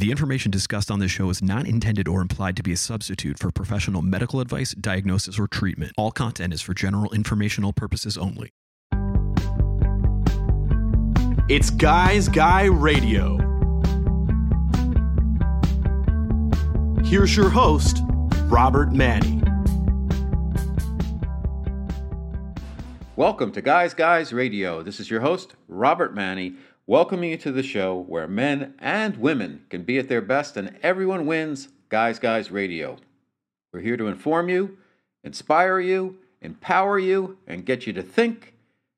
The information discussed on this show is not intended or implied to be a substitute for professional medical advice, diagnosis, or treatment. All content is for general informational purposes only. It's Guys Guy Radio. Here's your host, Robert Manni. Welcome to Guys Guys Radio. This is your host, Robert Manni, welcoming you to the show where men and women can be at their best and everyone wins Guys Guys Radio. We're here to inform you, inspire you, empower you, and get you to think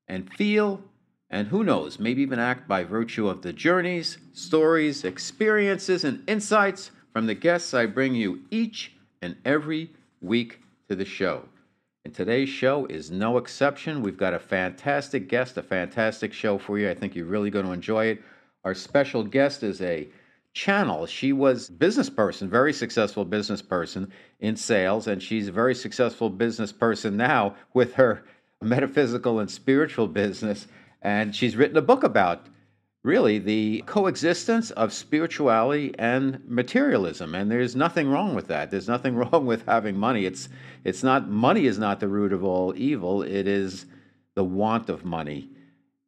and feel, and who knows, maybe even act by virtue of the journeys, stories, experiences, and insights from the guests I bring you each and every week to the show. And today's show is no exception. We've got a fantastic guest, a fantastic show for you. I think you're really going to enjoy it. Our special guest is a channel. She was business person, very successful business person in sales, and she's a very successful business person now with her metaphysical and spiritual business. And she's written a book about really the coexistence of spirituality and materialism and there's nothing wrong with that. There's nothing wrong with having money. It's it's not money is not the root of all evil. It is the want of money.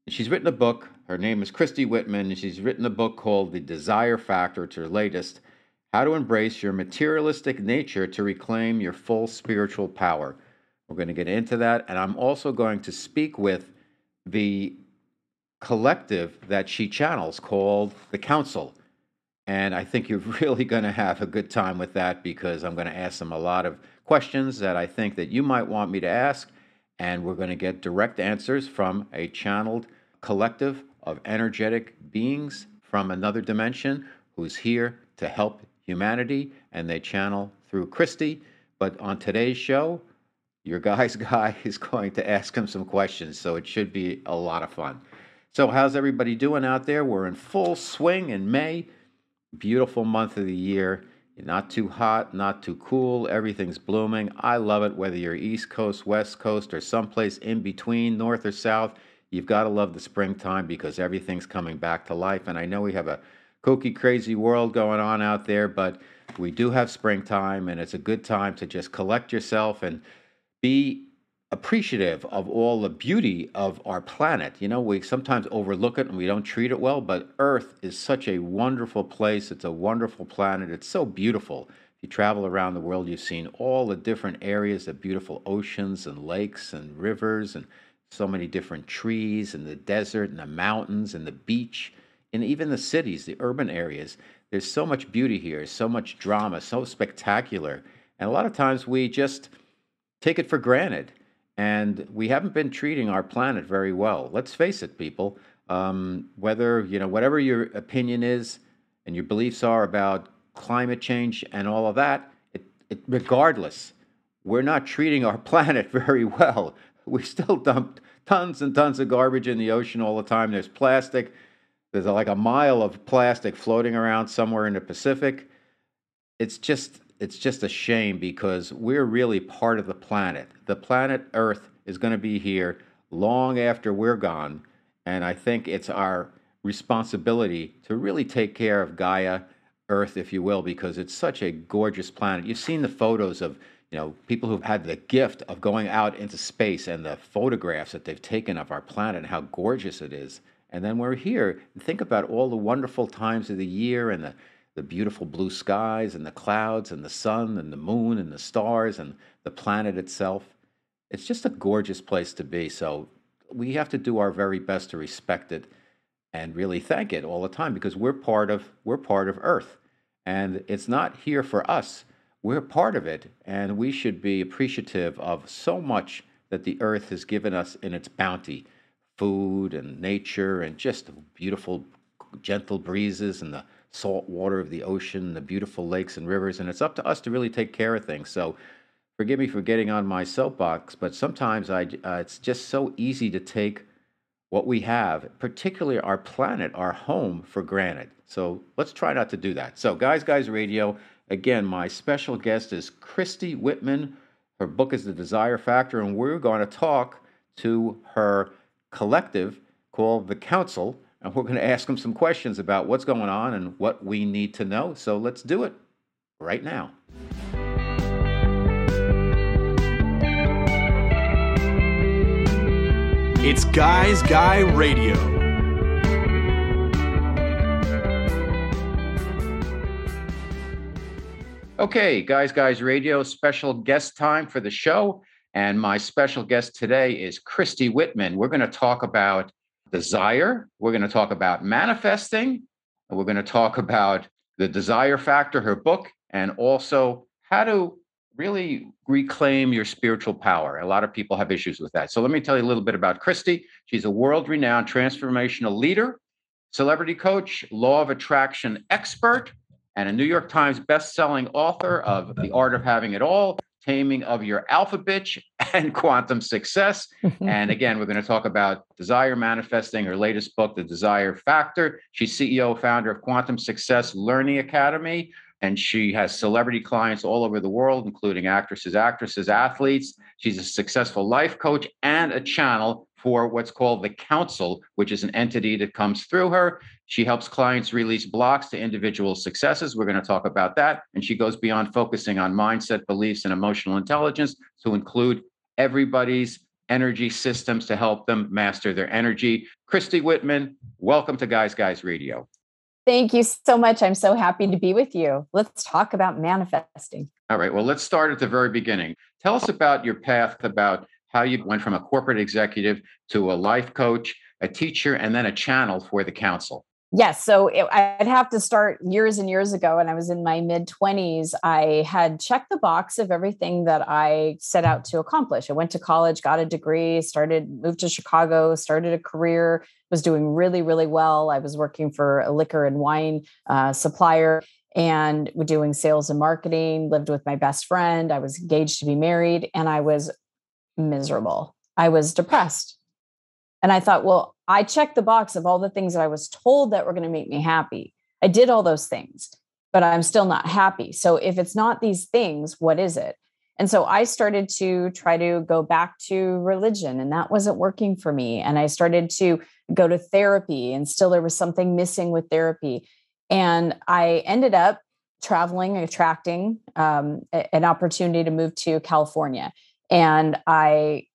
She's written a book. Her name is christy whitman. She's written a book called the desire factor. It's her latest. How to embrace your materialistic nature to reclaim your full spiritual power. We're going to get into that and i'm also going to speak with the collective that she channels called the Council. And I think you're really going to have a good time with that because I'm going to ask them a lot of questions that I think that you might want me to ask. And we're going to get direct answers from a channeled collective of energetic beings from another dimension who's here to help humanity. And they channel through Christy. But on today's show, your guy's guy is going to ask him some questions. So it should be a lot of fun. So, how's everybody doing out there? We're in full swing in May. Beautiful month of the year. Not too hot, not too cool. Everything's blooming. I love it, whether you're East Coast, West Coast, or someplace in between, North or South. You've got to love the springtime because everything's coming back to life. And I know we have a kooky, crazy world going on out there, but we do have springtime, and it's a good time to just collect yourself and be appreciative of all the beauty of our planet. You know, we sometimes overlook it and we don't treat it well, but Earth is such a wonderful place. It's a wonderful planet. It's so beautiful. If you travel around the world, you've seen all the different areas, the beautiful oceans and lakes and rivers and so many different trees and the desert and the mountains and the beach and even the cities, the urban areas. There's so much beauty here, so much drama, so spectacular. And a lot of times we just take it for granted and we haven't been treating our planet very well. Let's face it, people. Um, whether you know whatever your opinion is and your beliefs are about climate change and all of that, it, it, regardless, we're not treating our planet very well. We still dump tons and tons of garbage in the ocean all the time. There's plastic. There's like a mile of plastic floating around somewhere in the Pacific. It's just it's just a shame because we're really part of the planet. The planet Earth is going to be here long after we're gone. And I think it's our responsibility to really take care of Gaia, Earth, if you will, because it's such a gorgeous planet. You've seen the photos of you know people who've had the gift of going out into space and the photographs that they've taken of our planet and how gorgeous it is. And then we're here. Think about all the wonderful times of the year and the the beautiful blue skies and the clouds and the sun and the moon and the stars and the planet itself. It's just a gorgeous place to be. So we have to do our very best to respect it and really thank it all the time because we're part of we're part of Earth. And it's not here for us. We're part of it and we should be appreciative of so much that the earth has given us in its bounty. Food and nature and just beautiful gentle breezes and the salt water of the ocean, the beautiful lakes and rivers, and it's up to us to really take care of things. So, forgive me for getting on my soapbox, but sometimes I, uh, it's just so easy to take what we have, particularly our planet, our home, for granted. So let's try not to do that. So, Guys Guys Radio, again, my special guest is Christy Whitman. Her book is The Desire Factor, and we're going to talk to her collective called The Council and we're going to ask them some questions about what's going on and what we need to know. So let's do it right now. It's Guys Guy Radio. Okay, Guys Guys Radio, special guest time for the show. And my special guest today is Christy Whitman. We're going to talk about desire, we're going to talk about manifesting, and we're going to talk about the desire factor, her book, and also how to really reclaim your spiritual power. A lot of people have issues with that. So let me tell you a little bit about Christy. She's a world renowned transformational leader, celebrity coach, law of attraction expert, and a New York Times best-selling author of The Art of Having It All, Taming of Your Alpha Bitch, and Quantum Success. and again, we're going to talk about desire manifesting, her latest book, The Desire Factor. She's CEO, founder of Quantum Success Learning Academy, and she has celebrity clients all over the world, including actresses, actresses, athletes. She's a successful life coach and a channel for what's called the Council, which is an entity that comes through her. She helps clients release blocks to individual successes. We're going to talk about that. And she goes beyond focusing on mindset, beliefs, and emotional intelligence to include everybody's energy systems to help them master their energy. Christy Whitman, welcome to Guys Guys Radio. Thank you so much. I'm so happy to be with you. Let's talk about manifesting. All right. Well, let's start at the very beginning. Tell us about your path, about how you went from a corporate executive to a life coach, a teacher, and then a channel for the council. Yes. So it, I'd have to start years and years ago when I was in my mid 20s. I had checked the box of everything that I set out to accomplish. I went to college, got a degree, started, moved to Chicago, started a career, was doing really, really well. I was working for a liquor and wine uh, supplier and doing sales and marketing, lived with my best friend. I was engaged to be married and I was miserable. I was depressed. And I thought, well, I checked the box of all the things that I was told that were going to make me happy. I did all those things, but I'm still not happy. So if it's not these things, what is it? And so I started to try to go back to religion, and that wasn't working for me. And I started to go to therapy, and still there was something missing with therapy. And I ended up traveling, attracting um, an opportunity to move to California. And I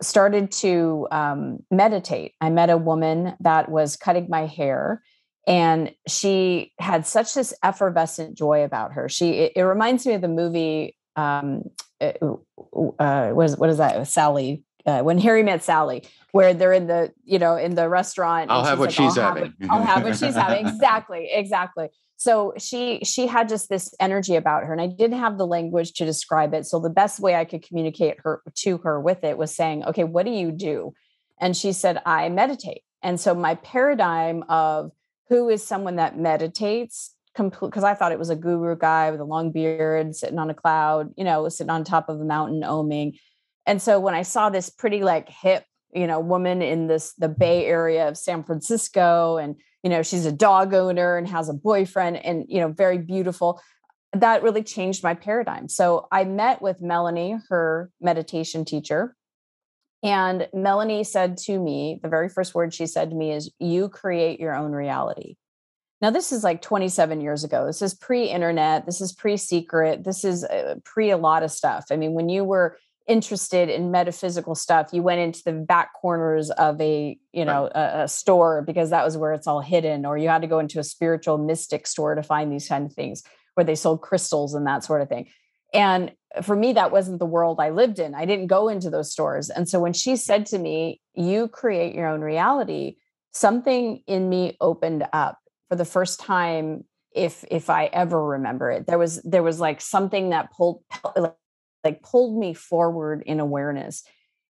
started to um, meditate. I met a woman that was cutting my hair and she had such this effervescent joy about her. She it, it reminds me of the movie um, uh, uh what is what is that? Sally. Uh, when Harry met Sally, where they're in the you know in the restaurant. I'll have what like, she's I'll having. Have what, I'll have what she's having. Exactly, exactly so she she had just this energy about her and i didn't have the language to describe it. So the best way i could communicate her to her with it was saying okay what do you do? And she said i meditate. And so my paradigm of who is someone that meditates because i thought it was a guru guy with a long beard sitting on a cloud you know sitting on top of a mountain oming. And so when i saw this pretty like hip you know woman in this the bay area of san francisco and you know she's a dog owner and has a boyfriend and you know very beautiful. That really changed my paradigm. So i met with melanie her meditation teacher and melanie said to me the very first word she said to me is you create your own reality. Now this is like 27 years ago. This is pre-internet. This is pre-secret. This is uh, pre a lot of stuff. I mean when you were interested in metaphysical stuff you went into the back corners of a you know right. a, a, store because that was where it's all hidden or you had to go into a spiritual mystic store to find these kind of things where they sold crystals and that sort of thing. And for me that wasn't the world i lived in. I didn't go into those stores. And so when she said to me you create your own reality something in me opened up for the first time if if i ever remember it. There was there was like something that pulled like pulled me forward in awareness.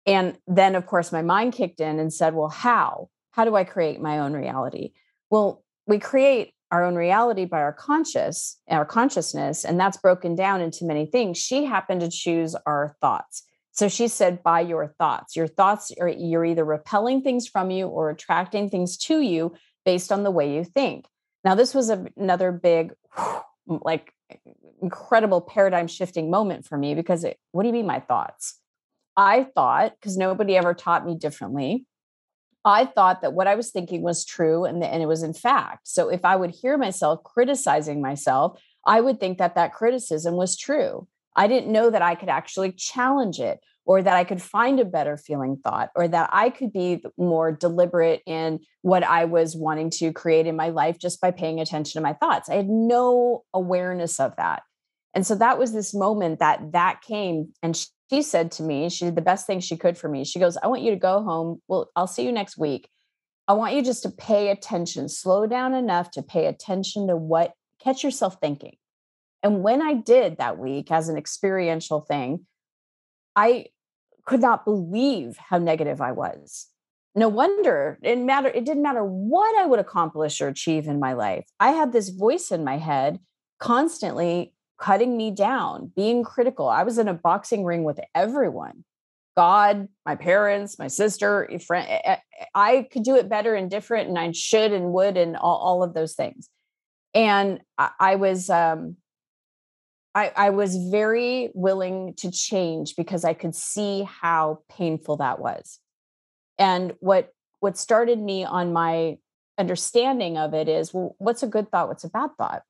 And then, of course, my mind kicked in and said, Well, how? How do I create my own reality? Well, we create our own reality by our conscious, our consciousness, and that's broken down into many things. She happened to choose our thoughts. So she said, by your thoughts. Your thoughts are you're either repelling things from you or attracting things to you based on the way you think. Now, this was a, another big, like incredible paradigm shifting moment for me because it, what do you mean my thoughts? I thought, because nobody ever taught me differently, I thought that what I was thinking was true and, and it was in fact. So if I would hear myself criticizing myself, I would think that that criticism was true. I didn't know that I could actually challenge it or that I could find a better feeling thought or that I could be more deliberate in what I was wanting to create in my life just by paying attention to my thoughts. I had no awareness of that. And so that was this moment that that came and she said to me, she did the best thing she could for me. She goes, I want you to go home. Well, I'll see you next week. I want you just to pay attention, slow down enough to pay attention to what, catch yourself thinking. And when I did that week as an experiential thing, I could not believe how negative I was. No wonder it matter. It didn't matter what I would accomplish or achieve in my life. I had this voice in my head constantly cutting me down, being critical. I was in a boxing ring with everyone God, my parents, my sister, a friend. Eh, eh, I could do it better and different, and I should and would, and all, all of those things. And I, I was, um, I, I was very willing to change because I could see how painful that was. And what what started me on my understanding of it is, well, what's a good thought? What's a bad thought?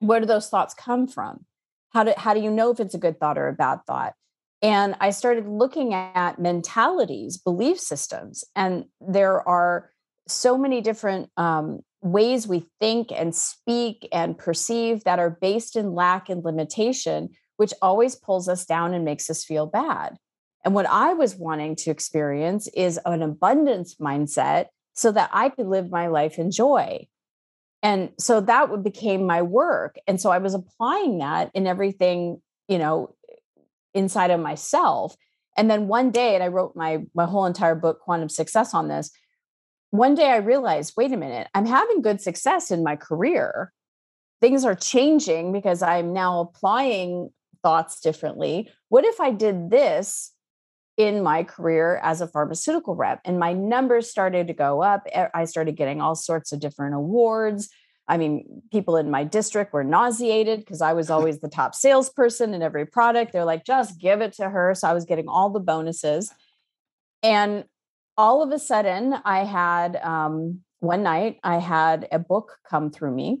where do those thoughts come from how do how do you know if it's a good thought or a bad thought and i started looking at mentalities belief systems and there are so many different um, ways we think and speak and perceive that are based in lack and limitation which always pulls us down and makes us feel bad. And what i was wanting to experience is an abundance mindset so that i could live my life in joy. And so that became my work. And so i was applying that in everything you know inside of myself. And then one day and i wrote my my whole entire book quantum success on this one day i realized wait a minute i'm having good success in my career. Things are changing because i'm now applying thoughts differently. What if i did this in my career as a pharmaceutical rep? And my numbers started to go up i started getting all sorts of different awards. I mean people in my district were nauseated because i was always the top salesperson in every product. They're like just give it to her. So i was getting all the bonuses. And all of a sudden i had um, one night i had a book come through me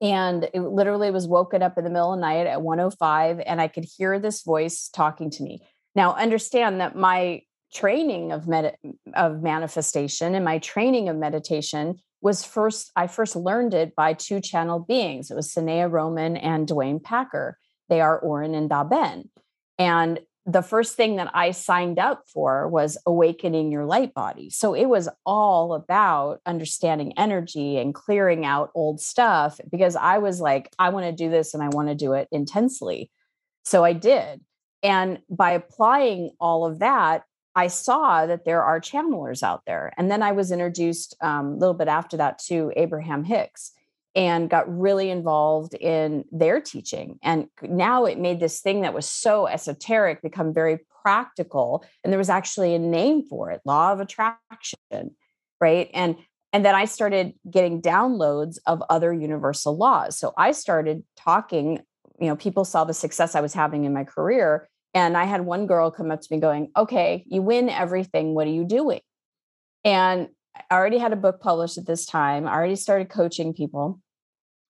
and it literally was woken up in the middle of the night at 105 and i could hear this voice talking to me now, understand that my training of med- of manifestation and my training of meditation was first I first learned it by two channel beings. It was Sanaya Roman and Duane Packer. They are Orin and DaBen. And the first thing that I signed up for was awakening your light body. So it was all about understanding energy and clearing out old stuff because I was like, I want to do this and I want to do it intensely. So I did. And by applying all of that, I saw that there are channelers out there. And then I was introduced um, a little bit after that to Abraham Hicks and got really involved in their teaching. And now it made this thing that was so esoteric become very practical. And there was actually a name for it law of attraction. Right. And and then I started getting downloads of other universal laws. So I started talking, you know, people saw the success I was having in my career and I had one girl come up to me going, Okay, you win everything. What are you doing? And I already had a book published at this time. I already started coaching people.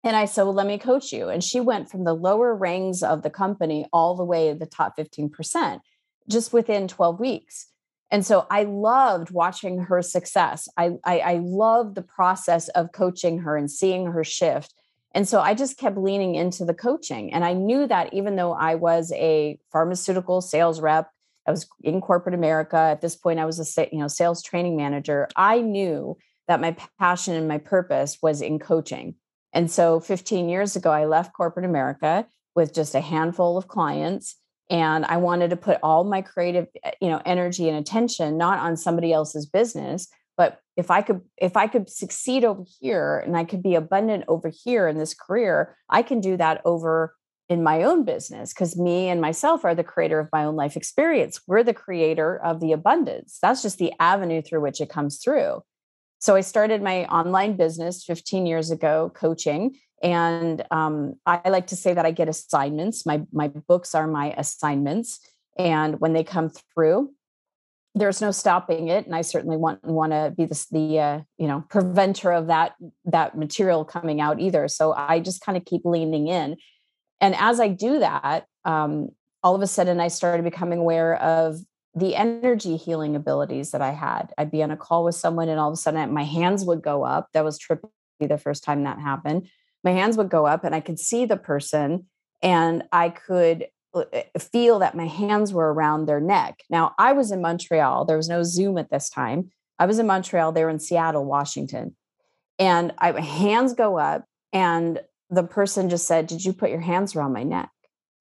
And I said, Well, let me coach you. And she went from the lower ranks of the company all the way to the top 15% just within 12 weeks. And so I loved watching her success. I, I, I loved the process of coaching her and seeing her shift. And so I just kept leaning into the coaching. And I knew that even though I was a pharmaceutical sales rep, I was in corporate America. At this point, I was a you know sales training manager. I knew that my passion and my purpose was in coaching. And so 15 years ago, I left corporate America with just a handful of clients. And I wanted to put all my creative, eh, you know, energy and attention not on somebody else's business, but if i could if i could succeed over here and i could be abundant over here in this career i can do that over in my own business because me and myself are the creator of my own life experience we're the creator of the abundance that's just the avenue through which it comes through so i started my online business 15 years ago coaching and um, i like to say that i get assignments. My my books are my assignments and when they come through there's no stopping it and i certainly want want to be the, the uh, you know preventer of that that material coming out either. So i just kind of keep leaning in. And as i do that um, all of a sudden i started becoming aware of the energy healing abilities that i had i'd be on a call with someone and all of a sudden my hands would go up that was trippy the first time that happened my hands would go up and i could see the person and i could uh, feel that my hands were around their neck. Now, I was in Montreal. There was no Zoom at this time. I was in Montreal. They were in Seattle, Washington. And I, my hands go up, and the person just said, Did you put your hands around my neck?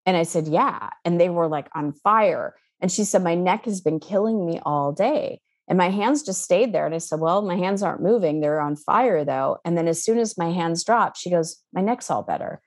And I said, Yeah. And they were like on fire. And she said, My neck has been killing me all day. And my hands just stayed there. And I said, Well, my hands aren't moving. They're on fire though. And then as soon as my hands dropped, she goes, My neck's all better.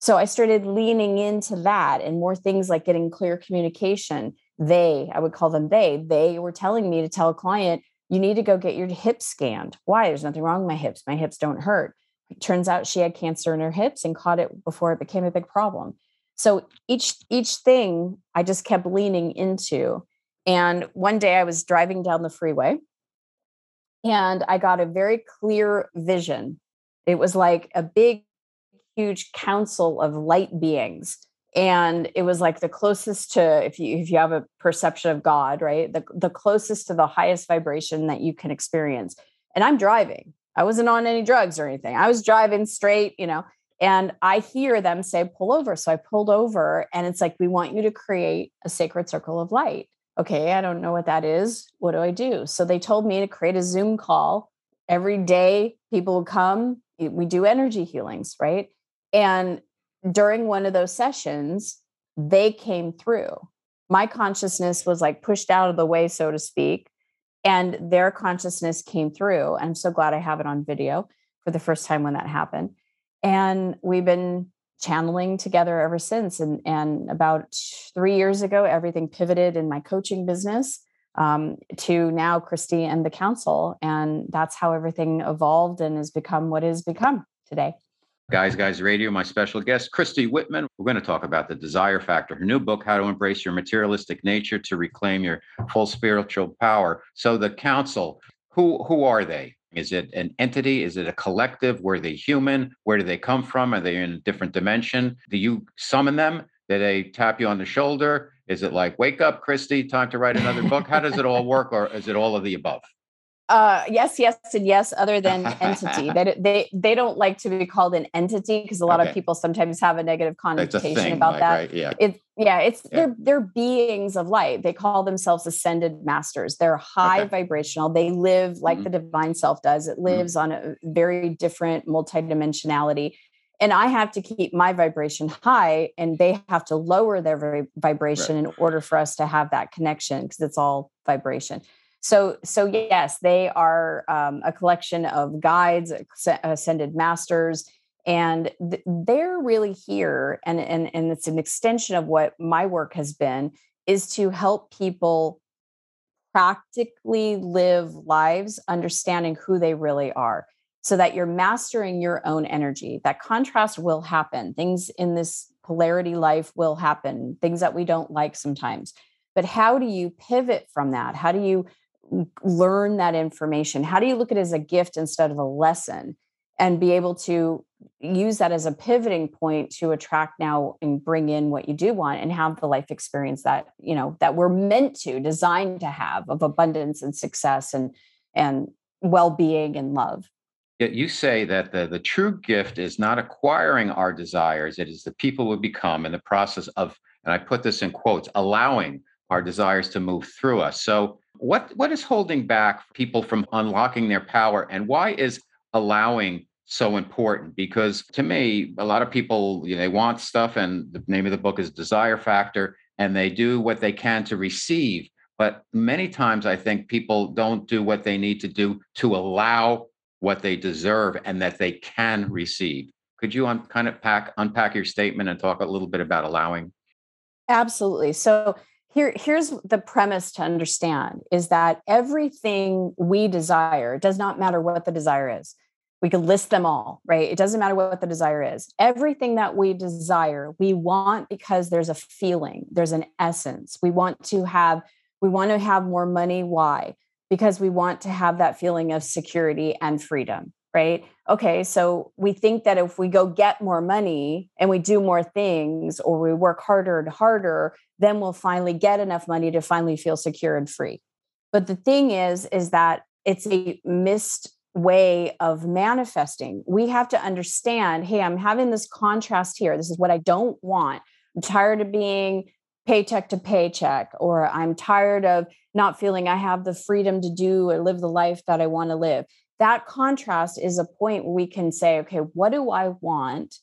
So I started leaning into that and more things like getting clear communication. They, I would call them they, they were telling me to tell a client, you need to go get your hips scanned. Why? There's nothing wrong with my hips. My hips don't hurt. It turns out she had cancer in her hips and caught it before it became a big problem. So each each thing I just kept leaning into. And one day I was driving down the freeway and I got a very clear vision. It was like a big huge council of light beings and it was like the closest to if you if you have a perception of god right the, the closest to the highest vibration that you can experience and i'm driving i wasn't on any drugs or anything i was driving straight you know and i hear them say pull over. So i pulled over and it's like we want you to create a sacred circle of light. Okay i don't know what that is. What do i do? So they told me to create a zoom call. Every day people would come. We do energy healings right? And during one of those sessions, they came through. My consciousness was like pushed out of the way, so to speak, and their consciousness came through. I'm so glad I have it on video for the first time when that happened. And we've been channeling together ever since. And, and about three years ago, everything pivoted in my coaching business um, to now Christy and the council. And that's how everything evolved and has become what has become today. Guys Guys Radio, my special guest, Christy Whitman. We're going to talk about the desire factor, her new book, How to Embrace Your Materialistic Nature to Reclaim Your Full Spiritual Power. So, the council, who, who are they? Is it an entity? Is it a collective? Were they human? Where do they come from? Are they in a different dimension? Do you summon them? Do they tap you on the shoulder? Is it like, wake up, Christy, time to write another book? How does it all work? Or is it all of the above? Uh, yes, yes, and yes. Other than entity, they they they don't like to be called an entity because a lot okay. of people sometimes have a negative connotation a about like, that. Right? Yeah, it's yeah, it's yeah. they're they're beings of light. They call themselves ascended masters. They're high okay. vibrational. They live like mm-hmm. the divine self does. It mm-hmm. lives mm-hmm. on a very different multidimensionality. And I have to keep my vibration high, and they have to lower their vibration right. in order for us to have that connection because it's all vibration. So, so yes, they are um, a collection of guides, ascended masters, and th- they're really here. And, and, and it's an extension of what my work has been is to help people practically live lives understanding who they really are so that you're mastering your own energy. That contrast will happen. Things in this polarity life will happen, things that we don't like sometimes. But how do you pivot from that? How do you learn that information? How do you look at it as a gift instead of a lesson and be able to use that as a pivoting point to attract now and bring in what you do want and have the life experience that, you know, that we're meant to, designed to have of abundance and success and and well-being and love. You say that the, the true gift is not acquiring our desires, it is the people we become in the process of, and I put this in quotes, allowing our desires to move through us. So what what is holding back people from unlocking their power and why is allowing so important? Because to me a lot of people you know, they want stuff and the name of the book is desire factor and they do what they can to receive. But many times i think people don't do what they need to do to allow what they deserve and that they can receive. Could you un- kind of pack unpack your statement and talk a little bit about allowing? Absolutely. So here here's the premise to understand is that everything we desire does not matter what the desire is. We could list them all right? It doesn't matter what the desire is. Everything that we desire we want because there's a feeling there's an essence. We want to have We want to have more money. Why? Because we want to have that feeling of security and freedom, right? Okay, so we think that if we go get more money and we do more things or we work harder and harder, then we'll finally get enough money to finally feel secure and free. But the thing is, is that it's a missed way of manifesting. We have to understand hey, I'm having this contrast here. This is what I don't want. I'm tired of being paycheck to paycheck, or I'm tired of not feeling I have the freedom to do or live the life that I want to live. That contrast is a point where we can say, okay, what do I want?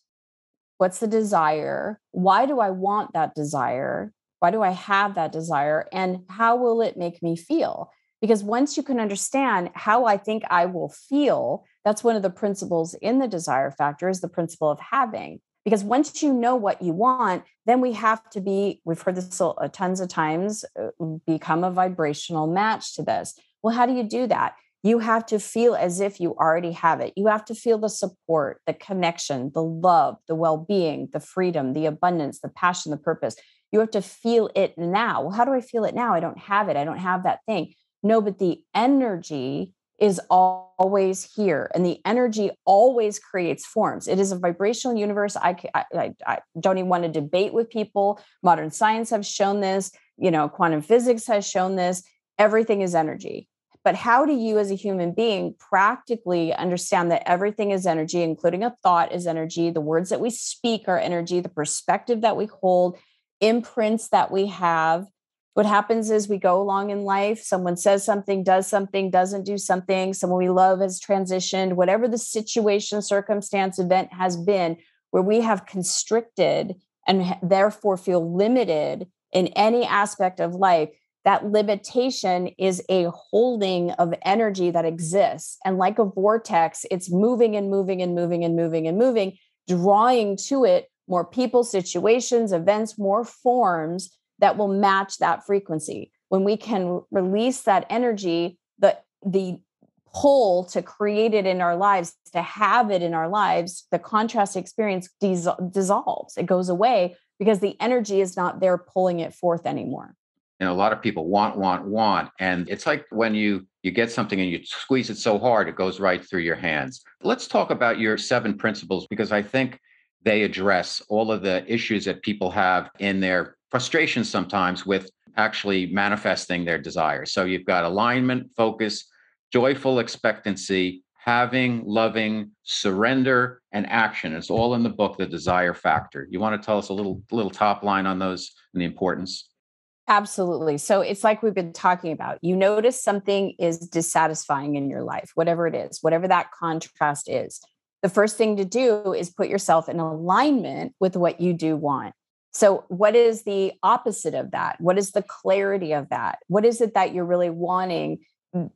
What's the desire? Why do I want that desire? Why do I have that desire? And how will it make me feel? Because once you can understand how I think I will feel, that's one of the principles in the desire factor is the principle of having. Because once you know what you want, then we have to be, we've heard this tons of times, uh, become a vibrational match to this. Well, how do you do that? You have to feel as if you already have it. You have to feel the support, the connection, the love, the well being, the freedom, the abundance, the passion, the purpose. You have to feel it now. Well, how do I feel it now? I don't have it. I don't have that thing. No, but the energy is always here and the energy always creates forms it is a vibrational universe I, I, I, don't even want to debate with people modern science have shown this you know quantum physics has shown this everything is energy but how do you as a human being practically understand that everything is energy including a thought is energy the words that we speak are energy the perspective that we hold imprints that we have? What happens is we go along in life someone says something does something doesn't do something someone we love has transitioned whatever the situation circumstance event has been where we have constricted and therefore feel limited in any aspect of life that limitation is a holding of energy that exists and like a vortex it's moving and moving and moving and moving and moving drawing to it more people situations events more forms that will match that frequency. When we can release that energy, the the pull to create it in our lives, to have it in our lives, the contrast experience dis- dissolves. It goes away because the energy is not there pulling it forth anymore. And a lot of people want, want, want. And it's like when you you get something and you squeeze it so hard, it goes right through your hands. Let's talk about your seven principles because I think they address all of the issues that people have in their frustration sometimes with actually manifesting their desires. So you've got alignment, focus, joyful expectancy, having, loving, surrender, and action. It's all in the book, The Desire Factor. You want to tell us a little little top line on those and the importance? Absolutely. So it's like we've been talking about. You notice something is dissatisfying in your life, whatever it is, whatever that contrast is. The first thing to do is put yourself in alignment with what you do want. So, what is the opposite of that? What is the clarity of that? What is it that you're really wanting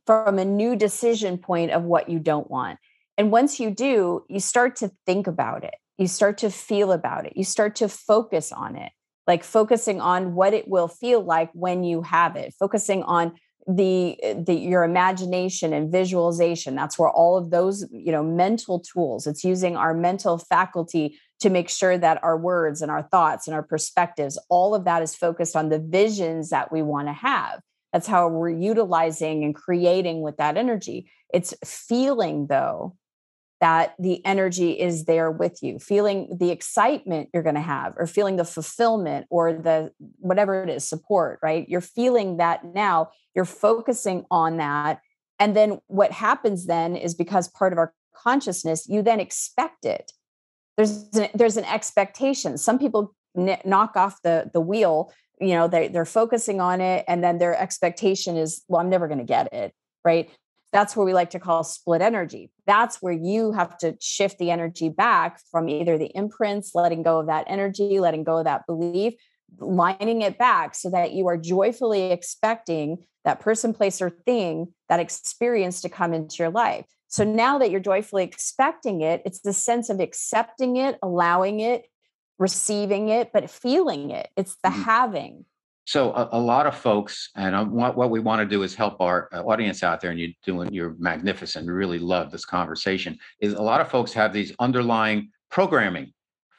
from a new decision point of what you don't want? And once you do, you start to think about it. You start to feel about it. You start to focus on it, like focusing on what it will feel like when you have it, focusing on the the your imagination and visualization. That's where all of those you know mental tools it's using our mental faculty to make sure that our words and our thoughts and our perspectives all of that is focused on the visions that we want to have. That's how we're utilizing and creating with that energy. It's feeling though that the energy is there with you, feeling the excitement you're going to have, or feeling the fulfillment or the whatever it is, support, right? You're feeling that now, you're focusing on that. And then what happens then is because part of our consciousness, you then expect it. There's an, there's an expectation. Some people n- knock off the the wheel, you know, they, they're focusing on it, and then their expectation is, well, I'm never going to get it right? That's where we like to call split energy. That's where you have to shift the energy back from either the imprints, letting go of that energy, letting go of that belief, lining it back so that you are joyfully expecting that person, place, or thing, that experience to come into your life. So now that you're joyfully expecting it, it's the sense of accepting it, allowing it, receiving it, but feeling it. It's the mm-hmm. having. So a, a, lot of folks, and um, what, what we want to do is help our uh, audience out there, and you're doing, you're magnificent. Really love this conversation. Is a lot of folks have these underlying programming.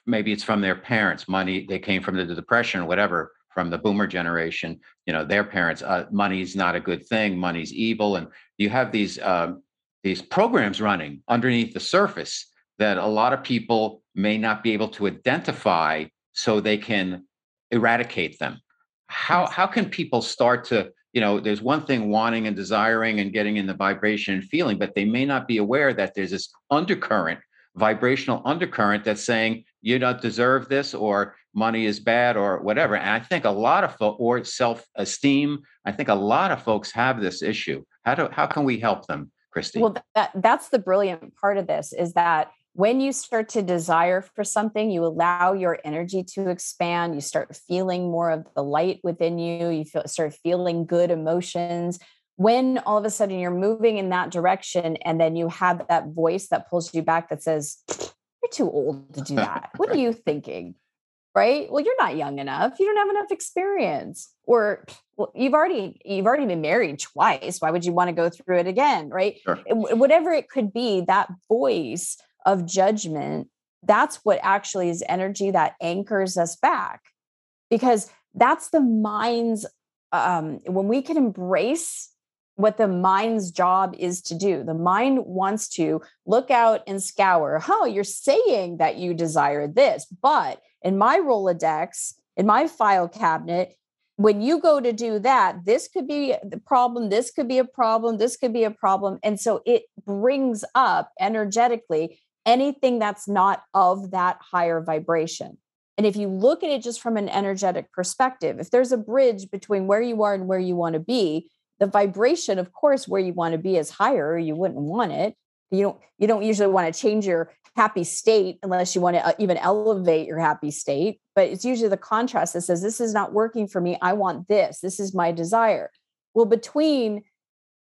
Maybe it's from their parents, money they came from the depression or whatever, from the boomer generation, you know, their parents, uh, money's not a good thing, money's evil. And you have these, uh, these programs running underneath the surface that a lot of people may not be able to identify so they can eradicate them. How, how can people start to you know, there's one thing wanting and desiring and getting in the vibration and feeling, but they may not be aware that there's this undercurrent, vibrational undercurrent that's saying you don't deserve this or money is bad or whatever. And I think a lot of folks, or self-esteem, I think a lot of folks have this issue. How do how can we help them, Christy? Well, that, that's the brilliant part of this is that when you start to desire for something, you allow your energy to expand. You start feeling more of the light within you. You feel, start feeling good emotions. When all of a sudden you're moving in that direction, and then you have that voice that pulls you back that says, You're too old to do that. what are you thinking? Right? Well, you're not young enough. You don't have enough experience. Or well, you've already you've already been married twice. Why would you want to go through it again? Right? Sure. Whatever it could be, that voice of judgment, that's what actually is energy that anchors us back because that's the mind's um, when we can embrace what the mind's job is to do. The mind wants to look out and scour. Oh, you're saying that you desire this, but in my Rolodex, in my file cabinet, when you go to do that, this could be the problem, this could be a problem, this could be a problem. And so it brings up energetically anything that's not of that higher vibration. And if you look at it just from an energetic perspective, if there's a bridge between where you are and where you want to be, the vibration, of course, where you want to be is higher, you wouldn't want it. You don't you don't usually want to change your happy state unless you want to uh, even elevate your happy state. But it's usually the contrast that says, This is not working for me. I want this. This is my desire. Well, between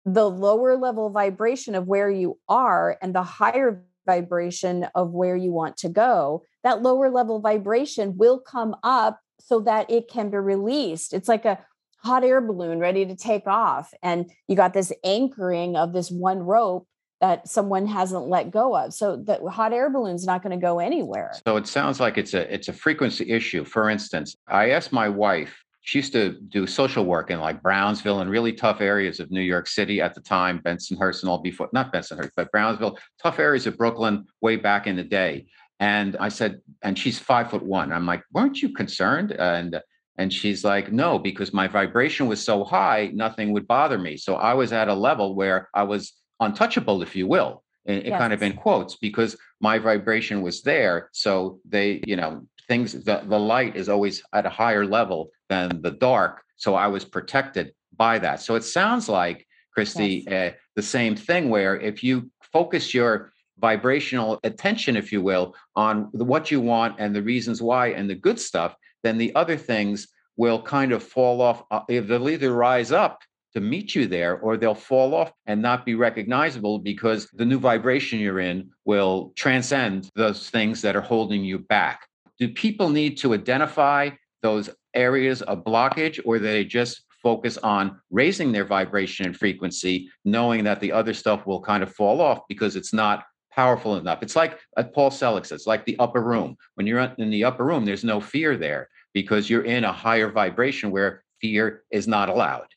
the lower level vibration of where you are and the higher vibration of where you want to go, that lower level vibration will come up so that it can be released. It's like a hot air balloon ready to take off. And you got this anchoring of this one rope that someone hasn't let go of. So the hot air balloon's not going to go anywhere. So it sounds like it's a it's a frequency issue. For instance, I asked my wife she used to do social work in like Brownsville and really tough areas of New York City at the time, Bensonhurst and all before, not Bensonhurst, but Brownsville, tough areas of Brooklyn way back in the day. And I said, and she's five foot one. I'm like, weren't you concerned? And and she's like, no, because my vibration was so high, nothing would bother me. So I was at a level where I was untouchable, if you will, in, yes. kind of in quotes, because my vibration was there. So they, you know, things the, the light is always at a higher level than the dark so i was protected by that so it sounds like christy yes. uh, the same thing where if you focus your vibrational attention if you will on the, what you want and the reasons why and the good stuff then the other things will kind of fall off uh, they'll either rise up to meet you there or they'll fall off and not be recognizable because the new vibration you're in will transcend those things that are holding you back do people need to identify those areas of blockage or they just focus on raising their vibration and frequency knowing that the other stuff will kind of fall off because it's not powerful enough it's like paul selig says like the upper room when you're in the upper room there's no fear there because you're in a higher vibration where fear is not allowed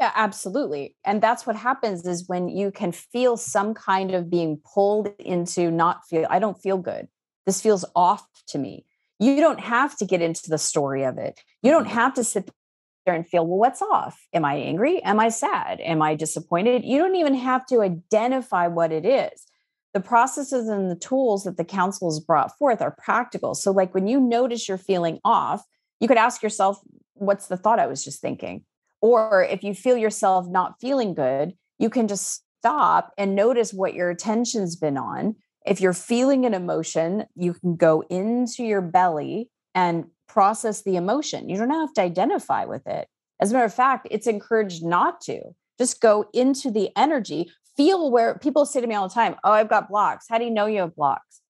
yeah, absolutely. And that's what happens is when you can feel some kind of being pulled into not feel, I don't feel good. This feels off to me. You don't have to get into the story of it. You don't mm-hmm. have to sit there and feel, well, what's off? Am I angry? Am I sad? Am I disappointed? You don't even have to identify what it is. The processes and the tools that the council has brought forth are practical. So, like when you notice you're feeling off, you could ask yourself, what's the thought I was just thinking? Or if you feel yourself not feeling good, you can just stop and notice what your attention's been on if you're feeling an emotion, you can go into your belly and process the emotion. You don't have to identify with it. As a matter of fact, it's encouraged not to. Just go into the energy, feel where people say to me all the time, Oh, I've got blocks. How do you know you have blocks?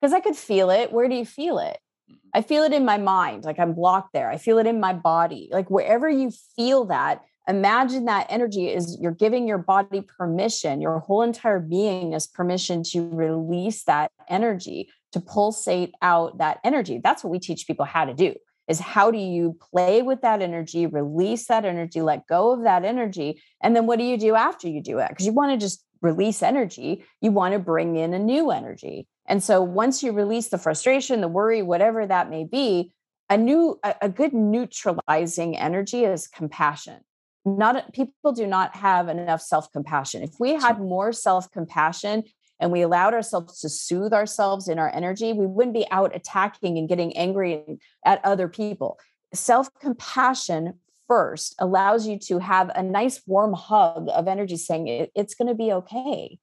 Because I could feel it. Where do you feel it? Mm-hmm. I feel it in my mind, like I'm blocked there. I feel it in my body. Like wherever you feel that, imagine that energy is you're giving your body permission your whole entire being is permission to release that energy to pulsate out that energy that's what we teach people how to do is how do you play with that energy, release that energy, let go of that energy. And then what do you do after you do it? Because you want to just release energy, you want to bring in a new energy. And so once you release the frustration, the worry, whatever that may be, a new, a, good neutralizing energy is compassion. Not people do not have enough self compassion. If we had more self compassion and we allowed ourselves to soothe ourselves in our energy, we wouldn't be out attacking and getting angry at other people. Self compassion first allows you to have a nice warm hug of energy saying it, it's going to be okay.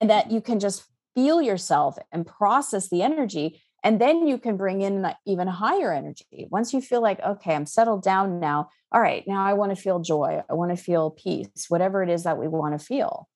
And that mm-hmm. you can just feel yourself and process the energy. And then you can bring in even higher energy. Once you feel like, okay, I'm settled down now. All right, now I want to feel joy. I want to feel peace, whatever it is that we want to feel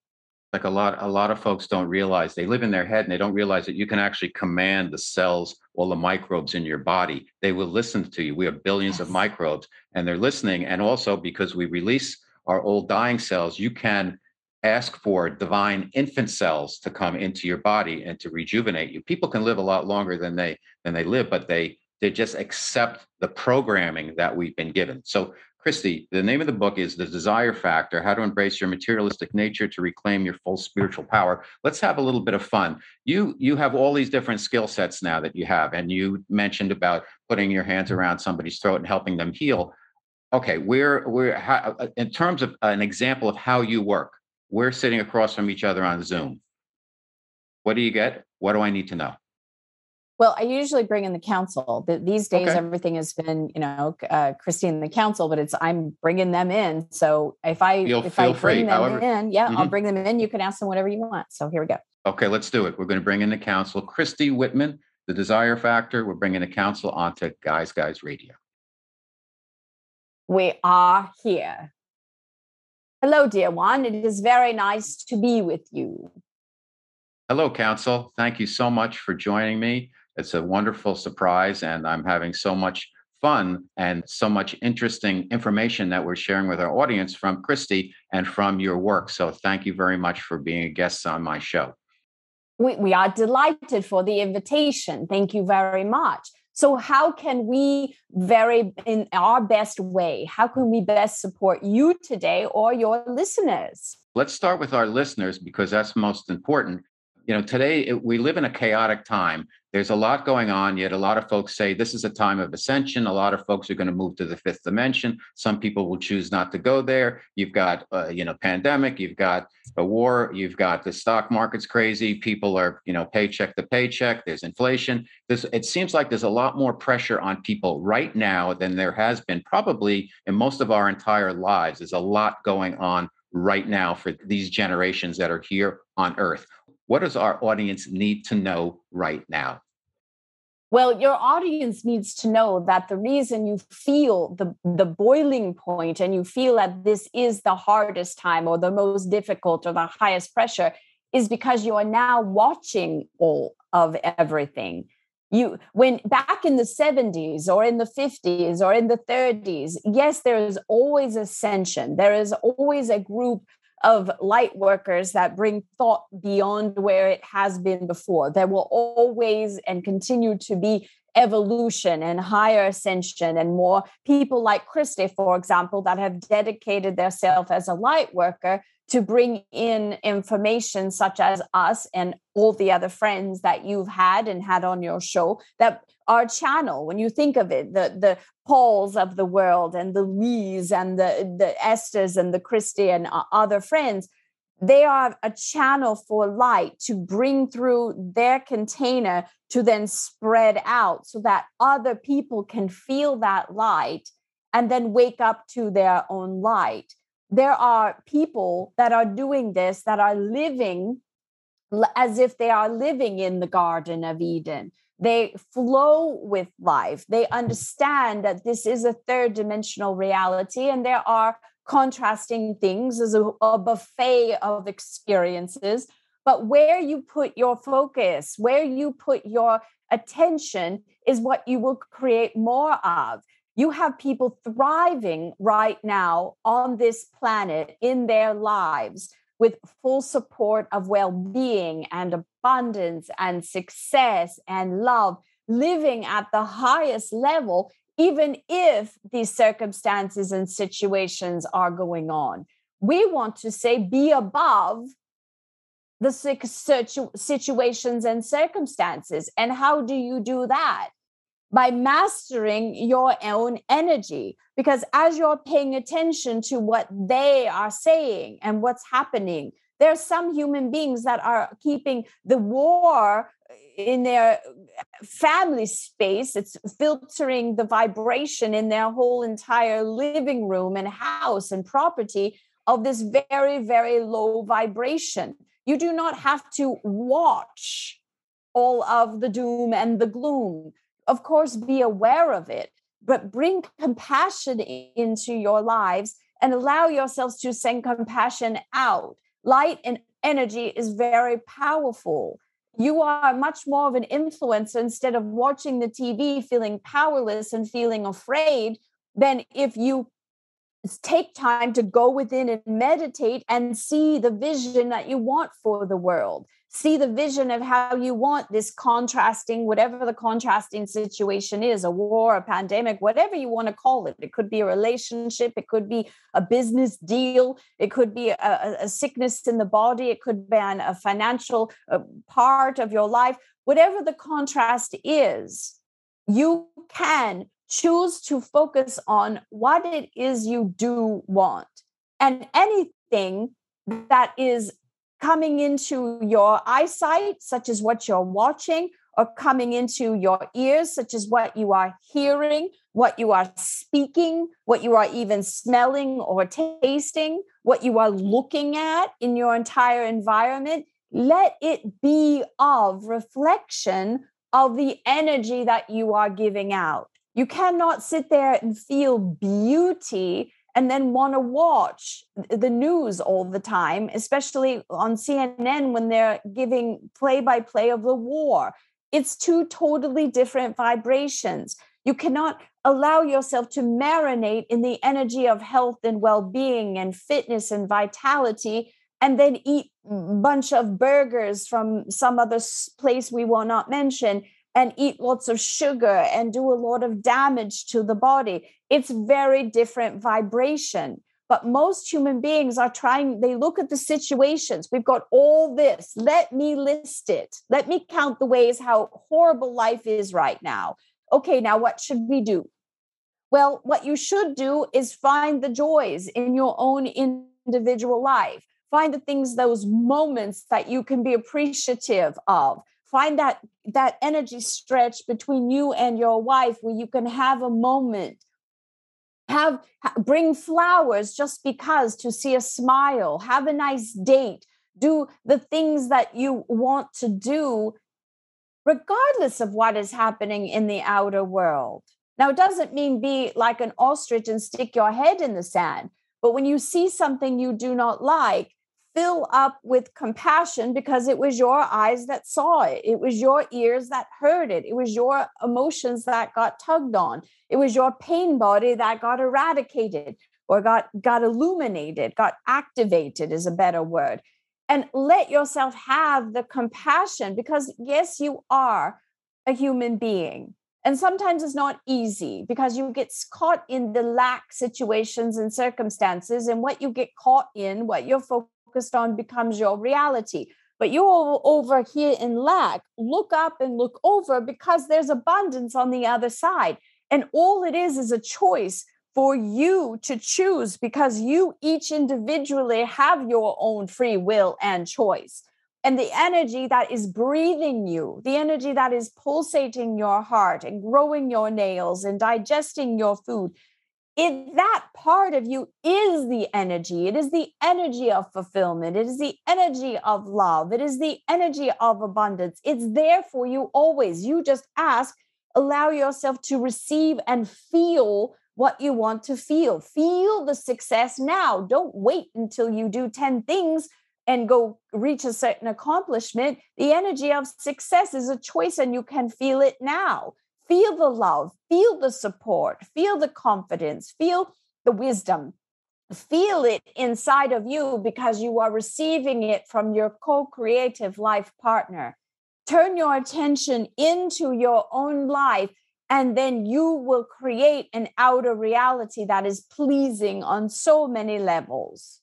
like a lot a lot of folks don't realize they live in their head and they don't realize that you can actually command the cells all the microbes in your body they will listen to you we have billions yes. of microbes and they're listening and also because we release our old dying cells you can ask for divine infant cells to come into your body and to rejuvenate you people can live a lot longer than they than they live but they they just accept the programming that we've been given so Christy, the name of the book is The Desire Factor How to Embrace Your Materialistic Nature to Reclaim Your Full Spiritual Power. Let's have a little bit of fun. You you have all these different skill sets now that you have, and you mentioned about putting your hands around somebody's throat and helping them heal. Okay, we're, we're how, uh, in terms of an example of how you work, we're sitting across from each other on Zoom. What do you get? What do I need to know? Well, I usually bring in the council. These days, okay. everything has been, you know, uh, Christine the council, but it's I'm bringing them in. So if I feel, if I bring free. them However, in, yeah, mm-hmm. I'll bring them in. You can ask them whatever you want. So here we go. Okay, let's do it. We're going to bring in the council, Christy Whitman, the Desire Factor. We're bringing the council onto Guys Guys Radio. We are here. Hello, dear one. It is very nice to be with you. Hello, Council. Thank you so much for joining me. It's a wonderful surprise, and I'm having so much fun and so much interesting information that we're sharing with our audience from Christy and from your work. So thank you very much for being a guest on my show. We, we are delighted for the invitation. Thank you very much. So, how can we, very in our best way, how can we best support you today or your listeners? Let's start with our listeners because that's most important you know today we live in a chaotic time there's a lot going on yet a lot of folks say this is a time of ascension. A lot of folks are going to move to the fifth dimension. Some people will choose not to go there. You've got uh, you know pandemic you've got a war you've got the stock market's crazy people are you know paycheck to paycheck there's inflation. This it seems like there's a lot more pressure on people right now than there has been probably in most of our entire lives. There's a lot going on right now for these generations that are here on earth what does our audience need to know right now? Well, your audience needs to know that the reason you feel the, the boiling point and you feel that this is the hardest time or the most difficult or the highest pressure is because you are now watching all of everything. You when back in the 70s or in the 50s or in the 30s, yes, there is always ascension. There is always a group of light workers that bring thought beyond where it has been before. There will always and continue to be evolution and higher ascension and more people like Christy, for example, that have dedicated themselves as a light worker to bring in information such as us and all the other friends that you've had and had on your show that our channel when you think of it the the pauls of the world and the lees and the the esthers and the christy and other friends they are a channel for light to bring through their container to then spread out so that other people can feel that light and then wake up to their own light there are people that are doing this that are living as if they are living in the Garden of Eden. They flow with life. They understand that this is a third dimensional reality and there are contrasting things as a, a buffet of experiences. But where you put your focus, where you put your attention, is what you will create more of you have people thriving right now on this planet in their lives with full support of well being and abundance and success and love, living at the highest level, even if these circumstances and situations are going on. We want to say, be above the situations and circumstances. And how do you do that? By mastering your own energy. Because as you're paying attention to what they are saying and what's happening, there are some human beings that are keeping the war in their family space. It's filtering the vibration in their whole entire living room and house and property of this very, very low vibration. You do not have to watch all of the doom and the gloom. Of course, be aware of it, but bring compassion into your lives and allow yourselves to send compassion out light and energy is very powerful. You are much more of an influencer instead of watching the TV feeling powerless and feeling afraid than if you take time to go within and meditate and see the vision that you want for the world see the vision of how you want this contrasting, whatever the contrasting situation is a war, a pandemic, whatever you want to call it. It could be a relationship, it could be a business deal, it could be a, a sickness in the body, it could be an, a financial uh, part of your life. Whatever the contrast is, you can choose to focus on what it is you do want. And anything that is coming into your eyesight, such as what you're watching, or coming into your ears, such as what you are hearing, what you are speaking, what you are even smelling or tasting, what you are looking at in your entire environment. Let it be of reflection of the energy that you are giving out. You cannot sit there and feel beauty and then want to watch the news all the time, especially on CNN when they're giving play by play of the war. It's two totally different vibrations. You cannot allow yourself to marinate in the energy of health and well being and fitness and vitality and then eat a bunch of burgers from some other place we will not mention and eat lots of sugar and do a lot of damage to the body. It's very different vibration. But most human beings are trying, they look at the situations. We've got all this. Let me list it. Let me count the ways how horrible life is right now. Okay, now what should we do? Well, what you should do is find the joys in your own individual life. Find the things, those moments that you can be appreciative of find that that energy stretch between you and your wife where you can have a moment. Have bring flowers just because to see a smile. Have a nice date. Do the things that you want to do regardless of what is happening in the outer world. Now it doesn't mean be like an ostrich and stick your head in the sand but when you see something you do not like fill up with compassion because it was your eyes that saw it. It was your ears that heard it. It was your emotions that got tugged on. It was your pain body that got eradicated or got, got illuminated, got activated is a better word. And let yourself have the compassion because, yes, you are a human being. And sometimes it's not easy because you get caught in the lack situations and circumstances. And what you get caught in, what you're focused focused on becomes your reality. But you over here in lack, look up and look over because there's abundance on the other side. And all it is is a choice for you to choose because you each individually have your own free will and choice. And the energy that is breathing you, the energy that is pulsating your heart and growing your nails and digesting your food, it that part of you is the energy. It is the energy of fulfillment. It is the energy of love. It is the energy of abundance. It's there for you always. You just ask allow yourself to receive and feel what you want to feel. Feel the success now. Don't wait until you do 10 things and go reach a certain accomplishment. The energy of success is a choice and you can feel it now feel the love, feel the support, feel the confidence, feel the wisdom. Feel it inside of you because you are receiving it from your co creative life partner. Turn your attention into your own life And then you will create an outer reality that is pleasing on so many levels.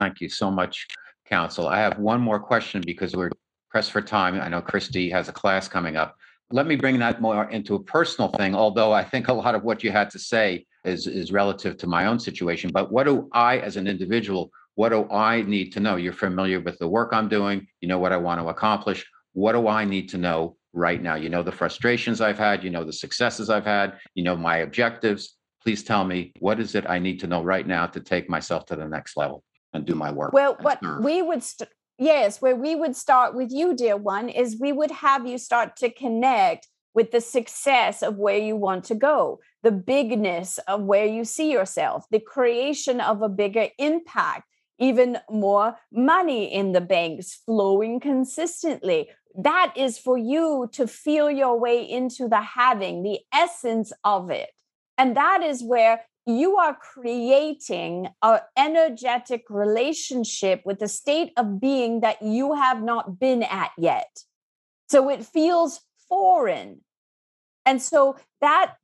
Thank you so much, Council. I have one more question because we're pressed for time. I know Christy has a class coming up. Let me bring that more into a personal thing, although I think a lot of what you had to say is, is relative to my own situation. But what do I, as an individual, what do I need to know? You're familiar with the work I'm doing. You know what I want to accomplish. What do I need to know right now? You know the frustrations I've had. You know the successes I've had. You know my objectives. Please tell me what is it I need to know right now to take myself to the next level and do my work. Well, what serve. we would st- yes, where we would start with you, dear one, is we would have you start to connect with the success of where you want to go, the bigness of where you see yourself, the creation of a bigger impact, even more money in the banks flowing consistently. That is for you to feel your way into the having, the essence of it. And that is where you are creating an energetic relationship with the state of being that you have not been at yet. So it feels foreign. And so that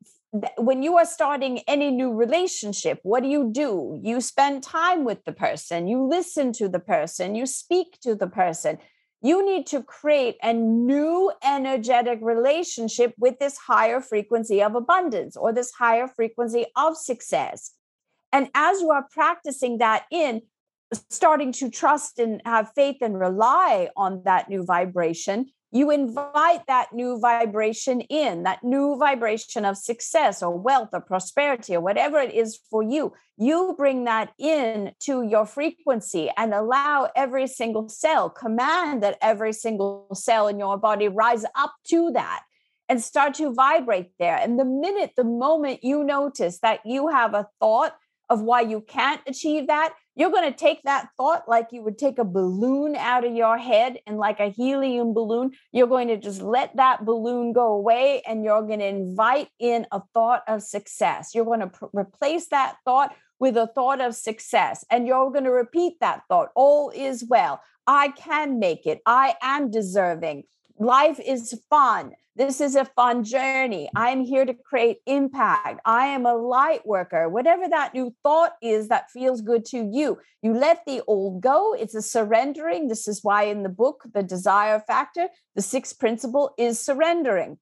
when you are starting any new relationship, what do you do? You spend time with the person, you listen to the person, you speak to the person, you need to create a new energetic relationship with this higher frequency of abundance or this higher frequency of success. And as you are practicing that in, starting to trust and have faith and rely on that new vibration, you invite that new vibration in, that new vibration of success or wealth or prosperity or whatever it is for you. You bring that in to your frequency and allow every single cell, command that every single cell in your body rise up to that and start to vibrate there. And the minute, the moment you notice that you have a thought of why you can't achieve that, you're going to take that thought like you would take a balloon out of your head and like a helium balloon, you're going to just let that balloon go away and you're going to invite in a thought of success. You're going to pr- replace that thought with a thought of success and you're going to repeat that thought all is well. I can make it. I am deserving. Life is fun. This is a fun journey. I'm here to create impact. I am a light worker. Whatever that new thought is that feels good to you, you let the old go. It's a surrendering. This is why in the book, The Desire Factor, the sixth principle is surrendering.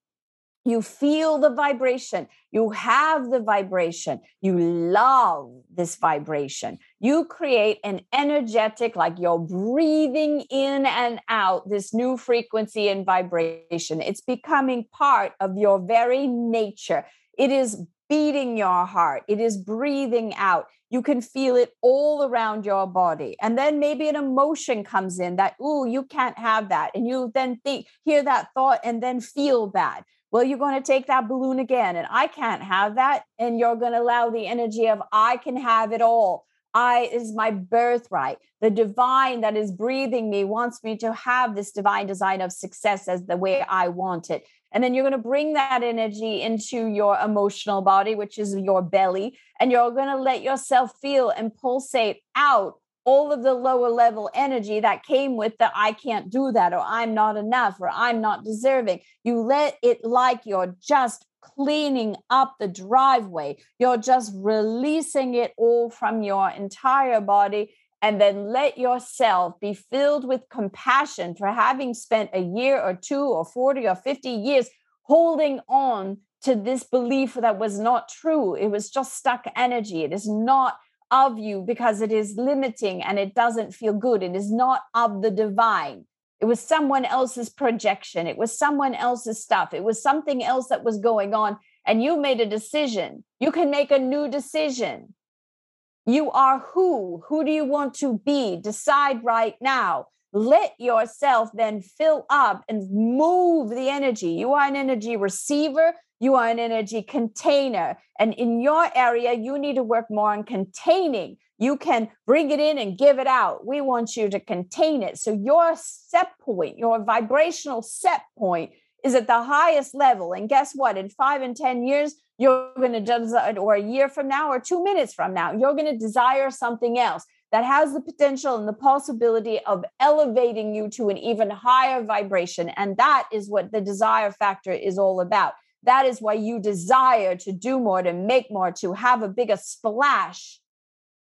You feel the vibration. You have the vibration. You love this vibration. You create an energetic, like you're breathing in and out this new frequency and vibration. It's becoming part of your very nature. It is beating your heart, it is breathing out. You can feel it all around your body. And then maybe an emotion comes in that, ooh, you can't have that. And you then think, hear that thought, and then feel that well, you're going to take that balloon again, and I can't have that. And you're going to allow the energy of I can have it all. I is my birthright. The divine that is breathing me wants me to have this divine design of success as the way I want it. And then you're going to bring that energy into your emotional body, which is your belly, and you're going to let yourself feel and pulsate out all of the lower level energy that came with the I can't do that, or I'm not enough, or I'm not deserving. You let it like you're just cleaning up the driveway. You're just releasing it all from your entire body. And then let yourself be filled with compassion for having spent a year or two or 40 or 50 years holding on to this belief that was not true. It was just stuck energy. It is not of you because it is limiting and it doesn't feel good. It is not of the divine. It was someone else's projection. It was someone else's stuff. It was something else that was going on. And you made a decision. You can make a new decision. You are who? Who do you want to be? Decide right now. Let yourself then fill up and move the energy. You are an energy receiver you are an energy container. And in your area, you need to work more on containing. You can bring it in and give it out. We want you to contain it. So your set point, your vibrational set point is at the highest level. And guess what? In five and 10 years, you're going to desire, or a year from now, or two minutes from now, you're going to desire something else that has the potential and the possibility of elevating you to an even higher vibration. And that is what the desire factor is all about That is why you desire to do more, to make more, to have a bigger splash.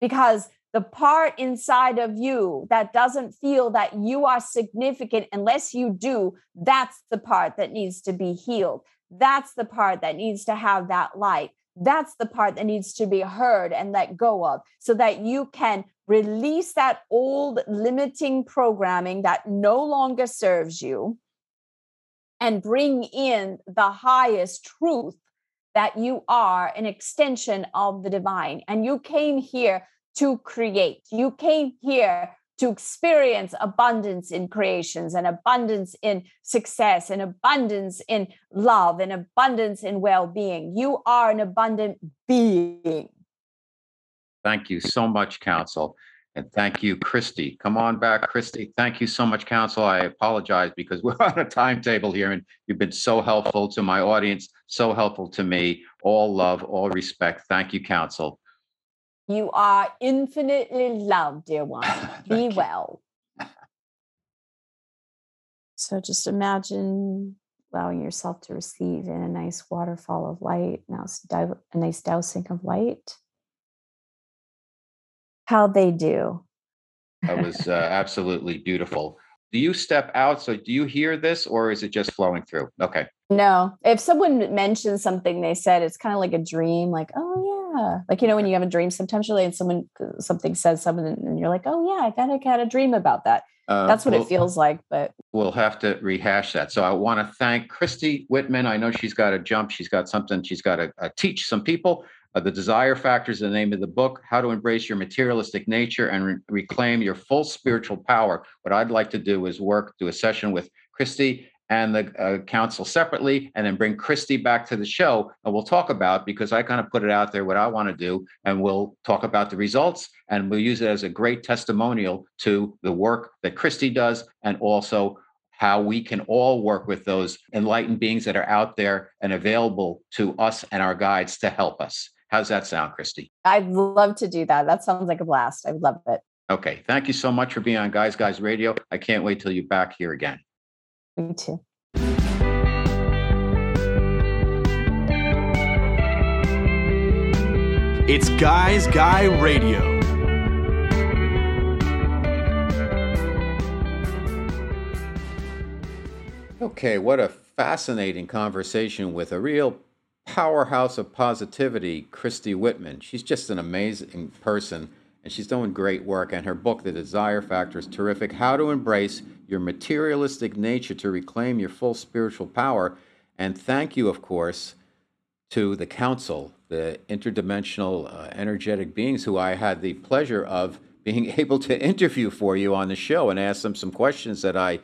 Because the part inside of you that doesn't feel that you are significant unless you do, that's the part that needs to be healed. That's the part that needs to have that light. That's the part that needs to be heard and let go of so that you can release that old limiting programming that no longer serves you and bring in the highest truth that you are an extension of the divine. And you came here to create, you came here to experience abundance in creations and abundance in success and abundance in love and abundance in well being. You are an abundant being. Thank you so much, Council. And thank you, Christy. Come on back, Christy. Thank you so much, Council. I apologize because we're on a timetable here and you've been so helpful to my audience, so helpful to me. All love, all respect. Thank you, Council. You are infinitely loved, dear one. Be well. So just imagine allowing yourself to receive in a nice waterfall of light. Now, a nice dousing of light how they do. That was uh, absolutely beautiful. Do you step out? So do you hear this or is it just flowing through? Okay. No. If someone mentions something they said, it's kind of like a dream, like, oh yeah. Like, you know, when you have a dream, sometimes you're like someone uh, something says something and you're like, oh yeah, I kind of had a dream about that. Uh, That's what it feels like, but we'll have to rehash that. So I want to thank Christy Whitman. I know she's got to jump. She's got something she's got to uh, teach some people. Uh, the Desire Factor is the name of the book, How to Embrace Your Materialistic Nature and Re- Reclaim Your Full Spiritual Power. What I'd like to do is work, do a session with Christy and the uh, council separately, and then bring Christy back to the show. And we'll talk about, because I kind of put it out there, what I want to do, and we'll talk about the results, and we'll use it as a great testimonial to the work that Christy does and also how we can all work with those enlightened beings that are out there and available to us and our guides to help us. How's that sound, Christy? I'd love to do that. That sounds like a blast. I would love it. Okay. Thank you so much for being on Guys Guys Radio. I can't wait till you're back here again. Me too. It's Guys Guy Radio. Okay, what a fascinating conversation with a real powerhouse of positivity, Christy Whitman. She's just an amazing person and she's doing great work. And her book, The Desire Factor, is terrific. How to Embrace Your Materialistic Nature to Reclaim Your Full Spiritual Power. And thank you, of course, to the Council, the interdimensional uh, energetic beings who I had the pleasure of being able to interview for you on the show and ask them some questions that I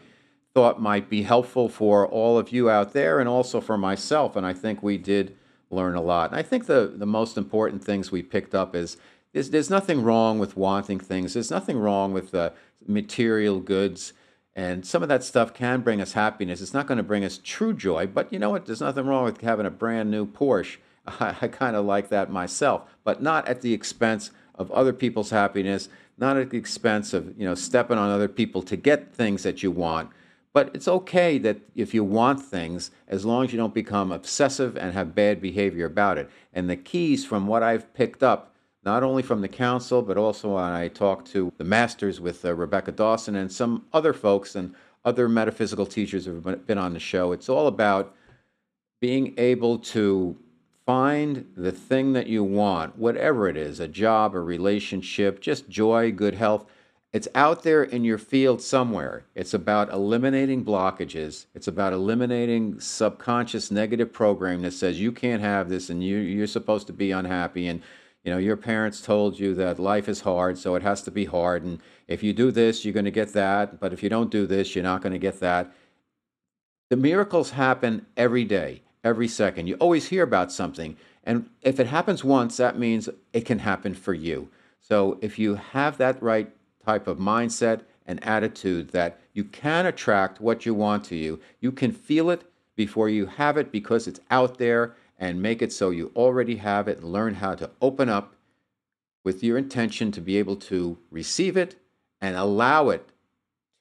thought might be helpful for all of you out there and also for myself. And I think we did learn a lot. And I think the, the most important things we picked up is there's, there's nothing wrong with wanting things, there's nothing wrong with uh, material goods. And some of that stuff can bring us happiness. It's not going to bring us true joy, but you know what? There's nothing wrong with having a brand new Porsche. I, I kind of like that myself, but not at the expense of other people's happiness, not at the expense of you know stepping on other people to get things that you want. But it's okay that if you want things, as long as you don't become obsessive and have bad behavior about it. And the keys from what I've picked up, not only from the council, but also when I talked to the masters with uh, Rebecca Dawson and some other folks and other metaphysical teachers who have been on the show, it's all about being able to find the thing that you want, whatever it is a job, a relationship, just joy, good health it's out there in your field somewhere. It's about eliminating blockages. It's about eliminating subconscious negative program that says you can't have this and you you're supposed to be unhappy and you know your parents told you that life is hard so it has to be hard and if you do this you're going to get that but if you don't do this you're not going to get that. The miracles happen every day, every second. You always hear about something and if it happens once that means it can happen for you. So if you have that right type of mindset and attitude that you can attract what you want to you. You can feel it before you have it because it's out there and make it so you already have it and learn how to open up with your intention to be able to receive it and allow it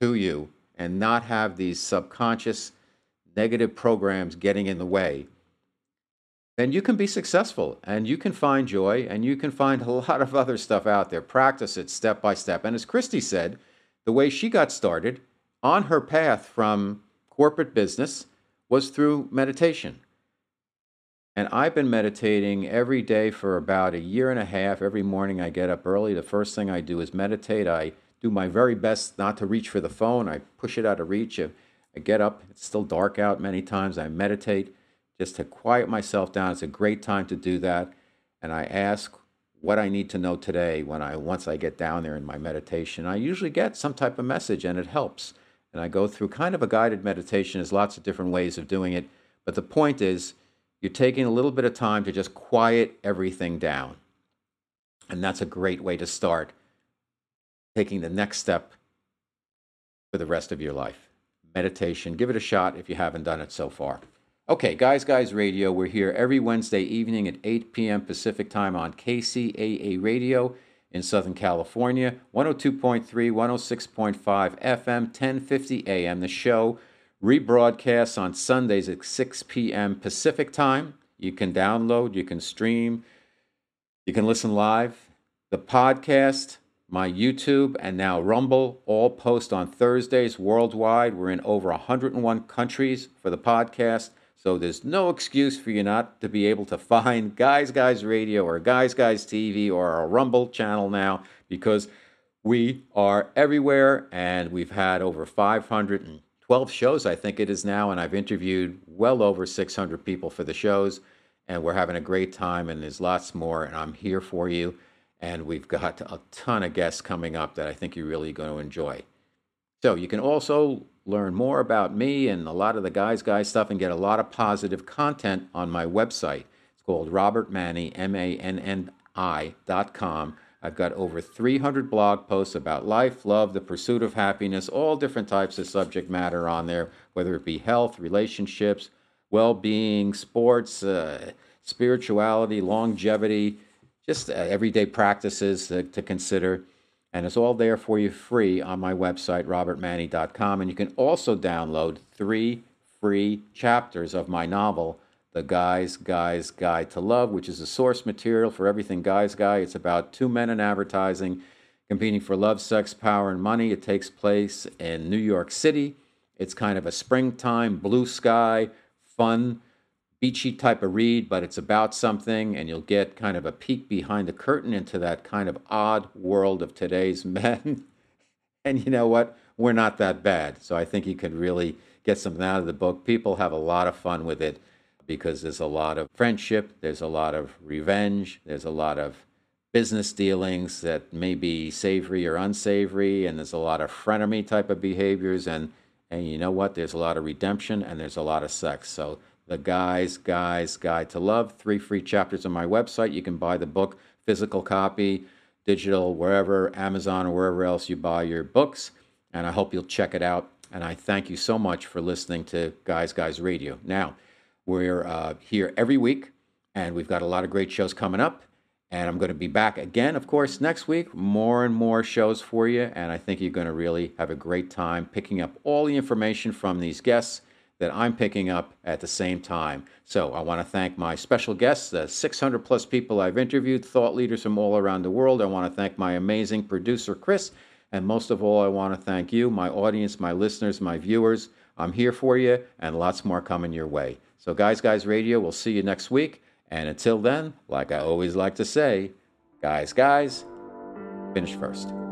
to you and not have these subconscious negative programs getting in the way. Then you can be successful and you can find joy and you can find a lot of other stuff out there. Practice it step by step. And as Christy said, the way she got started on her path from corporate business was through meditation. And I've been meditating every day for about a year and a half. Every morning I get up early. The first thing I do is meditate. I do my very best not to reach for the phone. I push it out of reach. I get up, it's still dark out many times. I meditate just to quiet myself down. It's a great time to do that. And I ask what I need to know today when I once I get down there in my meditation. I usually get some type of message and it helps. And I go through kind of a guided meditation. There's lots of different ways of doing it. But the point is, you're taking a little bit of time to just quiet everything down. And that's a great way to start taking the next step for the rest of your life. Meditation. Give it a shot if you haven't done it so far. Okay, Guys Guys Radio, we're here every Wednesday evening at 8 p.m. Pacific Time on KCAA Radio in Southern California, 102.3, 106.5 FM, 1050 AM. The show rebroadcasts on Sundays at 6 p.m. Pacific Time. You can download, you can stream, you can listen live. The podcast, my YouTube, and now Rumble all post on Thursdays worldwide. We're in over 101 countries for the podcast. So there's no excuse for you not to be able to find Guys Guys Radio or Guys Guys TV or our Rumble channel now because we are everywhere and we've had over 512 shows, I think it is now, and I've interviewed well over 600 people for the shows. And we're having a great time, and there's lots more, and I'm here for you. And we've got a ton of guests coming up that I think you're really going to enjoy. So you can also learn more about me and a lot of the guys guys stuff and get a lot of positive content on my website. It's called Robert Manni, M-A-N-N-I dot com. I've got over 300 blog posts about life, love, the pursuit of happiness, all different types of subject matter on there, whether it be health, relationships, well-being, sports, uh, spirituality, longevity, just uh, everyday practices to, to consider and it's all there for you free on my website, robertmanni.com. And you can also download three free chapters of my novel, The Guy's Guy's Guide to Love, which is a source material for everything Guy's Guy. It's about two men in advertising competing for love, sex, power, and money. It takes place in New York City. It's kind of a springtime, blue sky, fun beachy type of read, but it's about something, and you'll get kind of a peek behind the curtain into that kind of odd world of today's men. and you know what? We're not that bad. So I think you could really get something out of the book. People have a lot of fun with it because there's a lot of friendship, there's a lot of revenge, there's a lot of business dealings that may be savory or unsavory, and there's a lot of frenemy type of behaviors and and you know what? There's a lot of redemption and there's a lot of sex. So the Guy's Guy's Guide to Love. Three free chapters on my website. You can buy the book, physical copy, digital, wherever, Amazon or wherever else you buy your books. And I hope you'll check it out. And I thank you so much for listening to Guys Guys Radio. Now, we're uh, here every week, and we've got a lot of great shows coming up. And I'm going to be back again, of course, next week. More and more shows for you. And I think you're going to really have a great time picking up all the information from these guests that I'm picking up at the same time. So I want to thank my special guests, the 600 plus people I've interviewed, thought leaders from all around the world. I want to thank my amazing producer, Chris. And most of all, I want to thank you, my audience, my listeners, my viewers. I'm here for you, and lots more coming your way. So, Guys, Guys Radio, we'll see you next week. And until then, like I always like to say, guys, guys, finish first.